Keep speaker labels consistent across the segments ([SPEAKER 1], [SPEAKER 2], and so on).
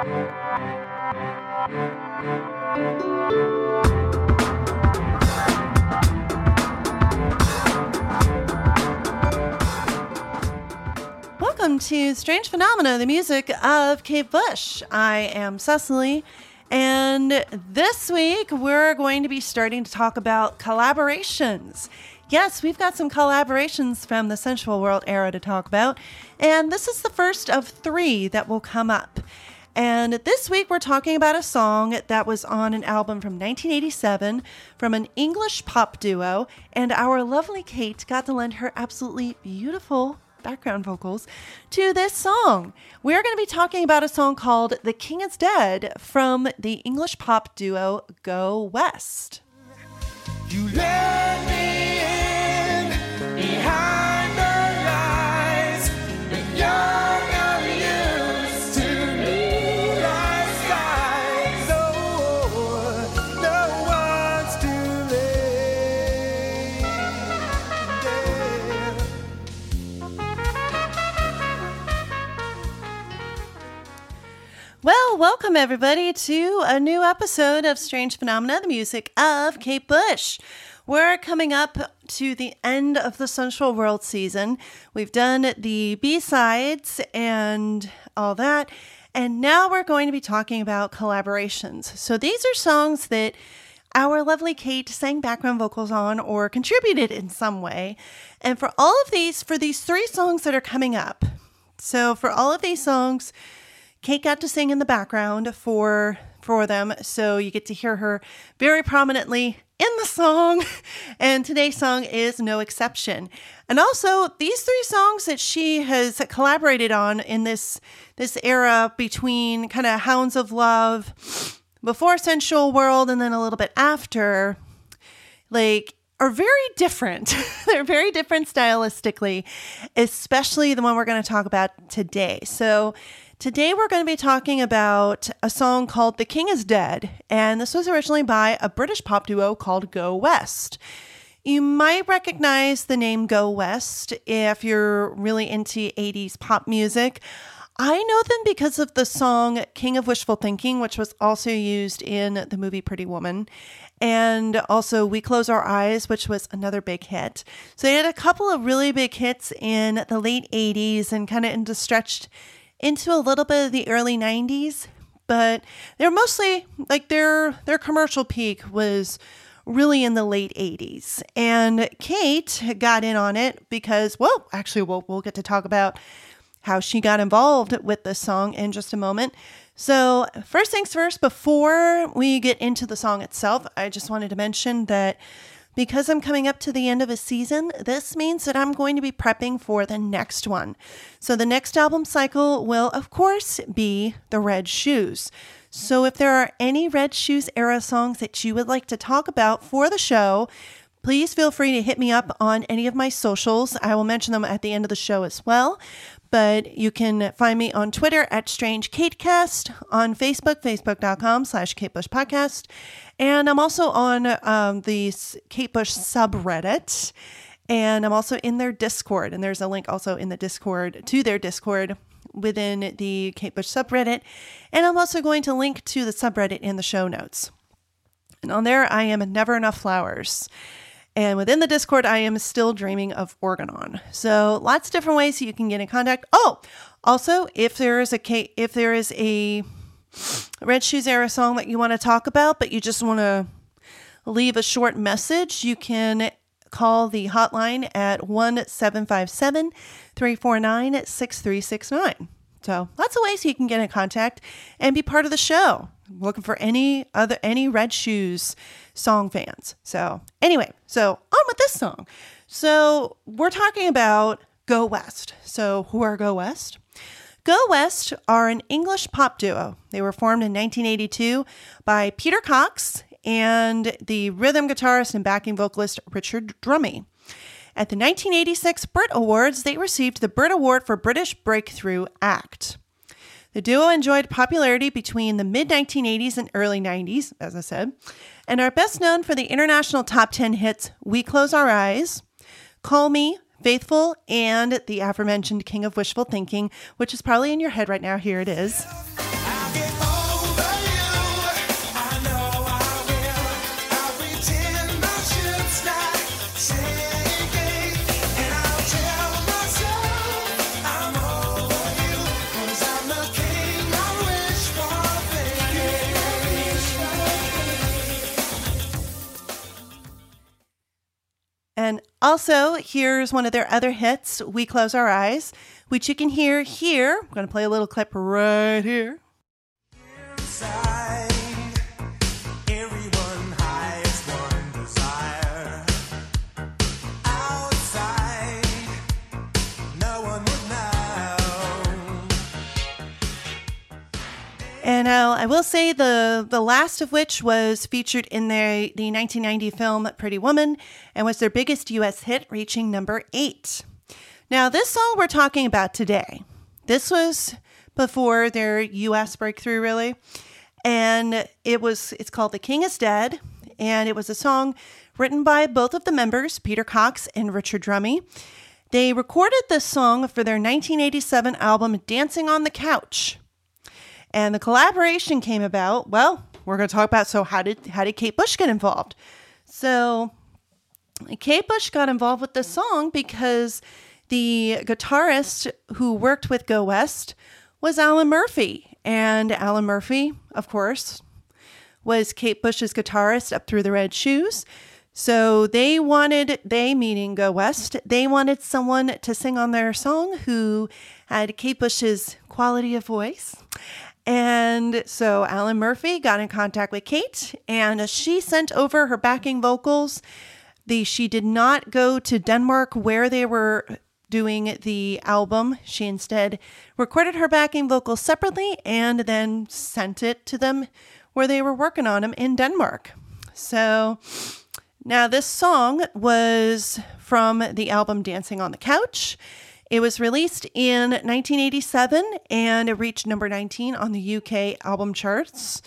[SPEAKER 1] Welcome to Strange Phenomena, the music of Kate Bush. I am Cecily, and this week we're going to be starting to talk about collaborations. Yes, we've got some collaborations from the Sensual World era to talk about, and this is the first of three that will come up. And this week we're talking about a song that was on an album from 1987 from an English pop duo, and our lovely Kate got to lend her absolutely beautiful background vocals to this song. We're going to be talking about a song called The King is Dead from the English pop duo Go West. You let me in behind welcome everybody to a new episode of Strange Phenomena, the music of Kate Bush. We're coming up to the end of the Sensual World season. We've done the B sides and all that. And now we're going to be talking about collaborations. So these are songs that our lovely Kate sang background vocals on or contributed in some way. And for all of these, for these three songs that are coming up, so for all of these songs, Kate got to sing in the background for for them, so you get to hear her very prominently in the song. And today's song is no exception. And also, these three songs that she has collaborated on in this this era between kind of Hounds of Love, before Sensual World, and then a little bit after, like are very different. They're very different stylistically, especially the one we're going to talk about today. So, today we're going to be talking about a song called The King is Dead, and this was originally by a British pop duo called Go West. You might recognize the name Go West if you're really into 80s pop music. I know them because of the song King of Wishful Thinking, which was also used in the movie Pretty Woman, and also We Close Our Eyes, which was another big hit. So they had a couple of really big hits in the late 80s and kind of into stretched into a little bit of the early 90s, but they're mostly like their their commercial peak was really in the late 80s. And Kate got in on it because, well, actually, we'll, we'll get to talk about how she got involved with this song in just a moment. So, first things first, before we get into the song itself, I just wanted to mention that because I'm coming up to the end of a season, this means that I'm going to be prepping for the next one. So, the next album cycle will, of course, be The Red Shoes. So, if there are any Red Shoes era songs that you would like to talk about for the show, please feel free to hit me up on any of my socials. I will mention them at the end of the show as well. But you can find me on Twitter at Strange Katecast, on Facebook, facebook.com slash Kate Bush Podcast. And I'm also on um, the Kate Bush subreddit. And I'm also in their Discord. And there's a link also in the Discord to their Discord within the Kate Bush subreddit. And I'm also going to link to the subreddit in the show notes. And on there, I am Never Enough Flowers. And within the Discord, I am still dreaming of Organon. So lots of different ways you can get in contact. Oh, also, if there is a if there is a Red Shoes era song that you want to talk about, but you just want to leave a short message, you can call the hotline at 1 757 349 6369. So lots of ways you can get in contact and be part of the show. Looking for any other any Red Shoes song fans. So anyway, so on with this song. So we're talking about Go West. So who are Go West? Go West are an English pop duo. They were formed in 1982 by Peter Cox and the rhythm guitarist and backing vocalist Richard Drummie. At the 1986 Brit Awards, they received the Brit Award for British Breakthrough Act. The duo enjoyed popularity between the mid 1980s and early 90s, as I said, and are best known for the international top 10 hits We Close Our Eyes, Call Me, Faithful, and the aforementioned King of Wishful Thinking, which is probably in your head right now. Here it is. Also, here's one of their other hits, We Close Our Eyes, which you can hear here. I'm going to play a little clip right here. Inside. And uh, I will say the the last of which was featured in their the 1990 film Pretty Woman and was their biggest U.S. hit, reaching number eight. Now, this song we're talking about today, this was before their U.S. breakthrough, really, and it was it's called "The King Is Dead," and it was a song written by both of the members, Peter Cox and Richard Drummie. They recorded this song for their 1987 album "Dancing on the Couch." And the collaboration came about. Well, we're going to talk about so how did how did Kate Bush get involved? So Kate Bush got involved with this song because the guitarist who worked with Go West was Alan Murphy. And Alan Murphy, of course, was Kate Bush's guitarist up through the red shoes. So they wanted, they meaning Go West, they wanted someone to sing on their song who had Kate Bush's quality of voice. And so Alan Murphy got in contact with Kate and she sent over her backing vocals. The she did not go to Denmark where they were doing the album. She instead recorded her backing vocals separately and then sent it to them where they were working on them in Denmark. So now this song was from the album Dancing on the Couch. It was released in 1987 and it reached number 19 on the UK album charts.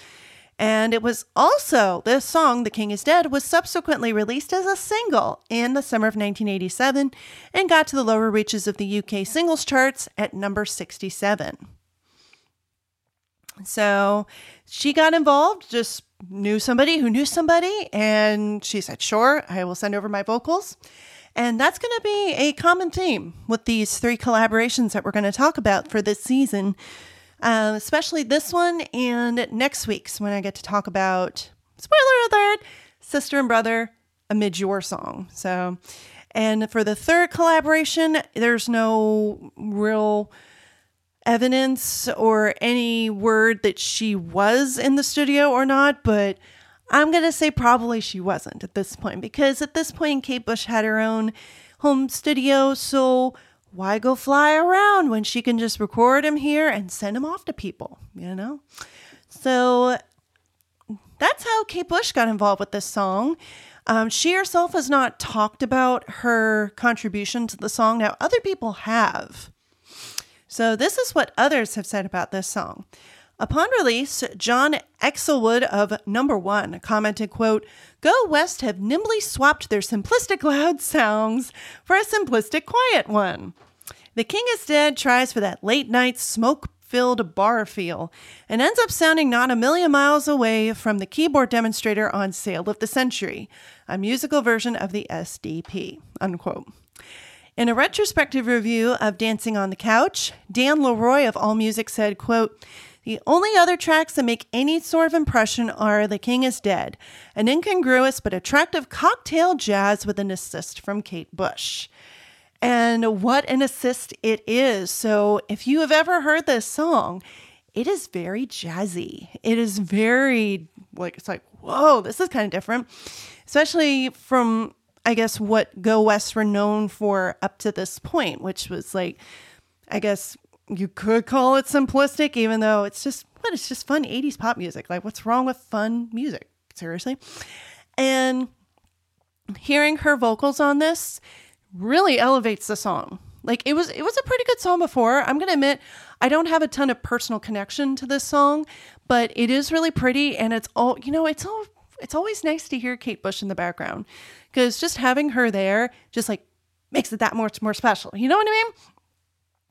[SPEAKER 1] And it was also, this song, The King is Dead, was subsequently released as a single in the summer of 1987 and got to the lower reaches of the UK singles charts at number 67. So she got involved, just knew somebody who knew somebody, and she said, Sure, I will send over my vocals. And that's going to be a common theme with these three collaborations that we're going to talk about for this season, uh, especially this one and next week's when I get to talk about, spoiler alert, Sister and Brother, a Midge Ure Song. So, and for the third collaboration, there's no real evidence or any word that she was in the studio or not, but I'm going to say probably she wasn't at this point because at this point, Kate Bush had her own home studio. So why go fly around when she can just record him here and send him off to people, you know? So that's how Kate Bush got involved with this song. Um, she herself has not talked about her contribution to the song. Now, other people have. So, this is what others have said about this song. Upon release, John Aizlewood of Number One commented, quote, Go West have nimbly swapped their simplistic loud sounds for a simplistic quiet one. The King is Dead tries for that late night smoke filled bar feel and ends up sounding not a million miles away from the keyboard demonstrator on Sale of the Century, a musical version of the SDP. Unquote. In a retrospective review of Dancing on the Couch, Dan LeRoy of AllMusic said, quote, the only other tracks that make any sort of impression are The King is Dead, an incongruous but attractive cocktail jazz with an assist from Kate Bush. And what an assist it is. So, if you have ever heard this song, it is very jazzy. It is very, like, it's like, whoa, this is kind of different, especially from, I guess, what Go West were known for up to this point, which was like, I guess, you could call it simplistic, even though it's just, but it's just fun 80s pop music. Like, what's wrong with fun music? Seriously. And hearing her vocals on this really elevates the song. Like it was it was a pretty good song before. I'm going to admit I don't have a ton of personal connection to this song, but it is really pretty and it's all, you know, it's all it's always nice to hear Kate Bush in the background cuz just having her there just like makes it that much more special. You know what I mean?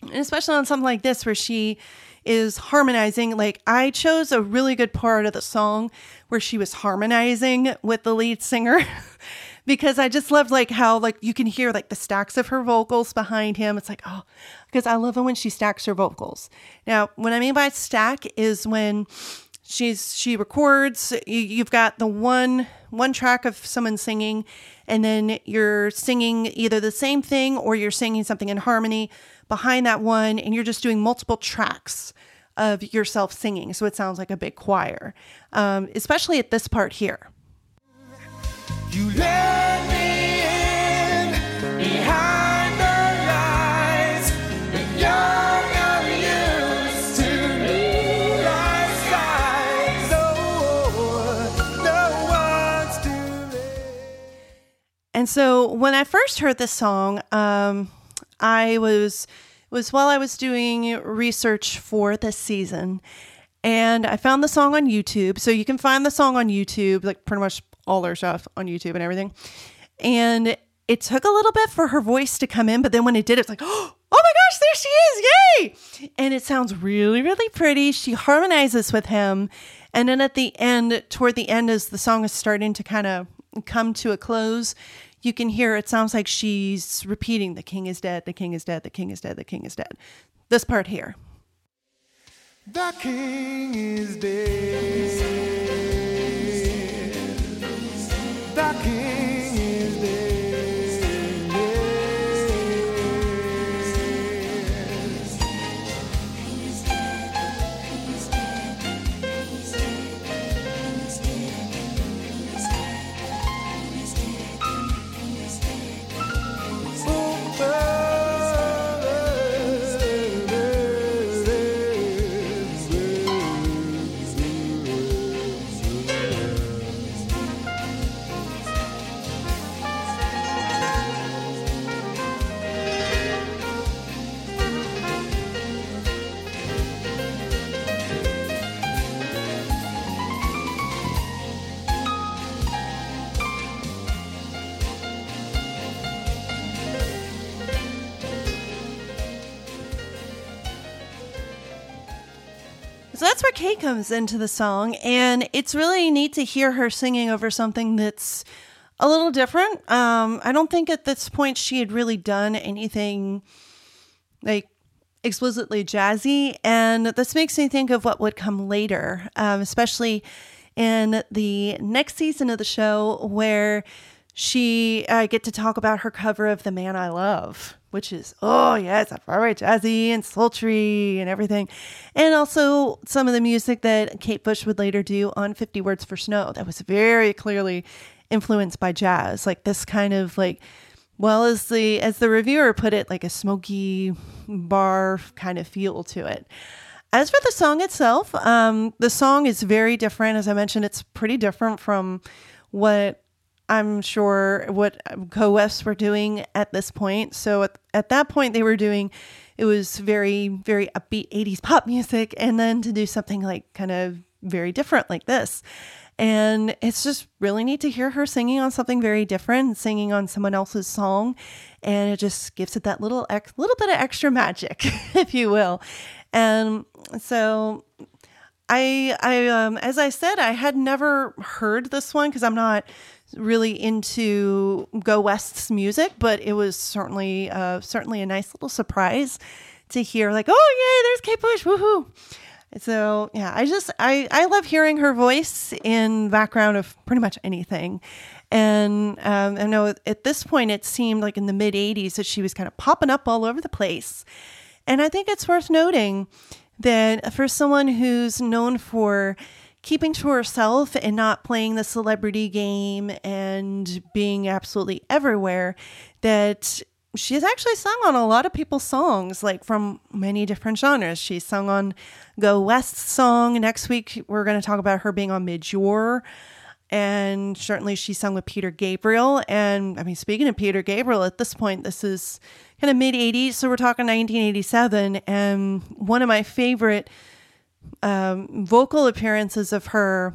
[SPEAKER 1] And especially on something like this where she is harmonizing. Like, I chose a really good part of the song where she was harmonizing with the lead singer. because I just loved like how like you can hear like the stacks of her vocals behind him. It's like, oh, because I love it when she stacks her vocals. Now, what I mean by stack is when she's she records you, you've got the one one track of someone singing and then you're singing either the same thing or you're singing something in harmony behind that one and you're just doing multiple tracks of yourself singing. So it sounds like a big choir um, especially at this part here And so when I first heard this song, um, I was was while I was doing research for this season, and I found the song on YouTube. So you can find the song on YouTube, like pretty much all her stuff on YouTube and everything. And it took a little bit for her voice to come in, but then when it did, it's like, oh my gosh, there she is! Yay! And it sounds really, really pretty. She harmonizes with him. And then at the end, toward the end, as the song is starting to kind of come to a close, you can hear it sounds like she's repeating, The king is dead, the king is dead, the king is dead, the king is dead. This part here. The king is dead. So that's where Kate comes into the song, and it's really neat to hear her singing over something that's a little different. Um, I don't think at this point she had really done anything like explicitly jazzy, and this makes me think of what would come later, um, especially in the next season of the show where she I uh, get to talk about her cover of "The Man I Love." which is, oh, yes, very jazzy and sultry and everything. And also some of the music that Kate Bush would later do on 50 Words for Snow that was very clearly influenced by jazz. Like this kind of like, well, as the as the reviewer put it, like a smoky bar kind of feel to it. As for the song itself, um, the song is very different. As I mentioned, it's pretty different from what I'm sure what Go West were doing at this point. So at, at that point, they were doing it was very, very upbeat 80s pop music, and then to do something like kind of very different like this. And it's just really neat to hear her singing on something very different, singing on someone else's song, and it just gives it that little ex- little bit of extra magic, if you will. And so I I um as I said, I had never heard this one because I'm not really into Go West's music, but it was certainly uh, certainly a nice little surprise to hear like, oh yay, there's Kate Bush, woohoo! So yeah, I just I I love hearing her voice in background of pretty much anything. And um, I know at this point it seemed like in the mid 80s that she was kind of popping up all over the place. And I think it's worth noting that for someone who's known for keeping to herself and not playing the celebrity game and being absolutely everywhere that she's actually sung on a lot of people's songs, like from many different genres. She's sung on Go West song. Next week, we're going to talk about her being on Midge And certainly she sung with Peter Gabriel. And I mean, speaking of Peter Gabriel, at this point, this is kind of mid 80s. So we're talking 1987. And one of my favorite um, vocal appearances of her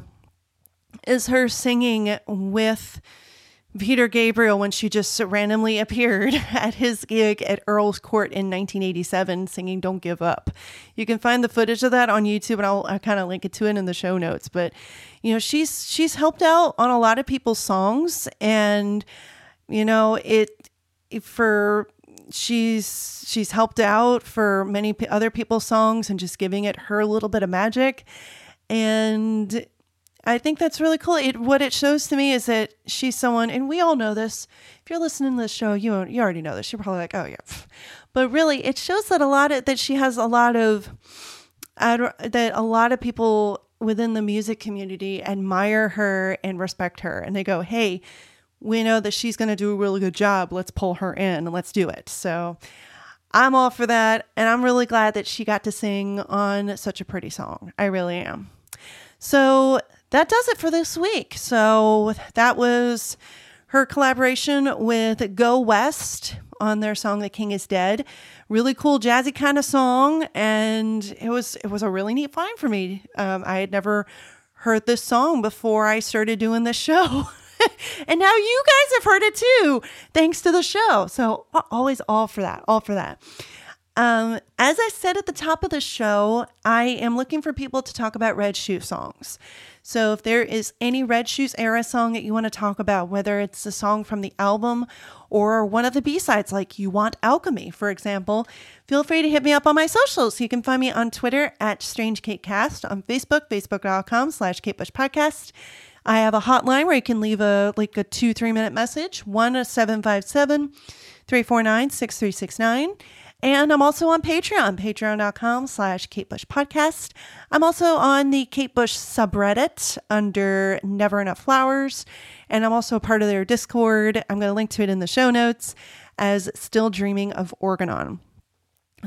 [SPEAKER 1] is her singing with Peter Gabriel when she just randomly appeared at his gig at Earl's Court in 1987 singing Don't Give Up. You can find the footage of that on YouTube and I'll, I'll kind of link it to it in the show notes. But, you know, she's she's helped out on a lot of people's songs and, you know, it for she's she's helped out for many p- other people's songs and just giving it her little bit of magic And I think that's really cool. It what it shows to me is that she's someone, and we all know this. If you're listening to this show, you you already know this. You're probably like, oh yeah, but really, it shows that a lot of that she has a lot of that a lot of people within the music community admire her and respect her, and they go, hey, we know that she's going to do a really good job. Let's pull her in and let's do it. So. I'm all for that, and I'm really glad that she got to sing on such a pretty song. I really am. So that does it for this week. So that was her collaboration with Go West on their song "The King Is Dead." Really cool, jazzy kind of song, and it was it was a really neat find for me. Um, I had never heard this song before I started doing this show. and now you guys have heard it too, thanks to the show. So always all for that, all for that. Um, as I said at the top of the show, I am looking for people to talk about Red Shoe songs. So if there is any Red Shoes era song that you want to talk about, whether it's a song from the album or one of the B-sides like You Want Alchemy, for example, feel free to hit me up on my socials. You can find me on Twitter at StrangeKateCast, on Facebook, facebook.com slash KateBushPodcast. I have a hotline where you can leave a like a two, three minute message, 1 757 349 6369. And I'm also on Patreon, patreon.com slash Kate Bush Podcast. I'm also on the Kate Bush subreddit under Never Enough Flowers. And I'm also a part of their Discord. I'm going to link to it in the show notes as Still Dreaming of Organon.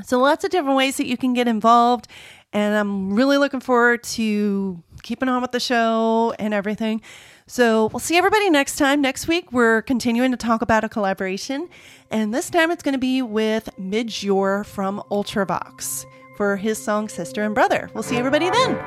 [SPEAKER 1] So lots of different ways that you can get involved. And I'm really looking forward to keeping on with the show and everything. So we'll see everybody next time. Next week, we're continuing to talk about a collaboration. And this time it's going to be with Midge Ure from Ultravox for his song Sister and Brother. We'll see everybody then.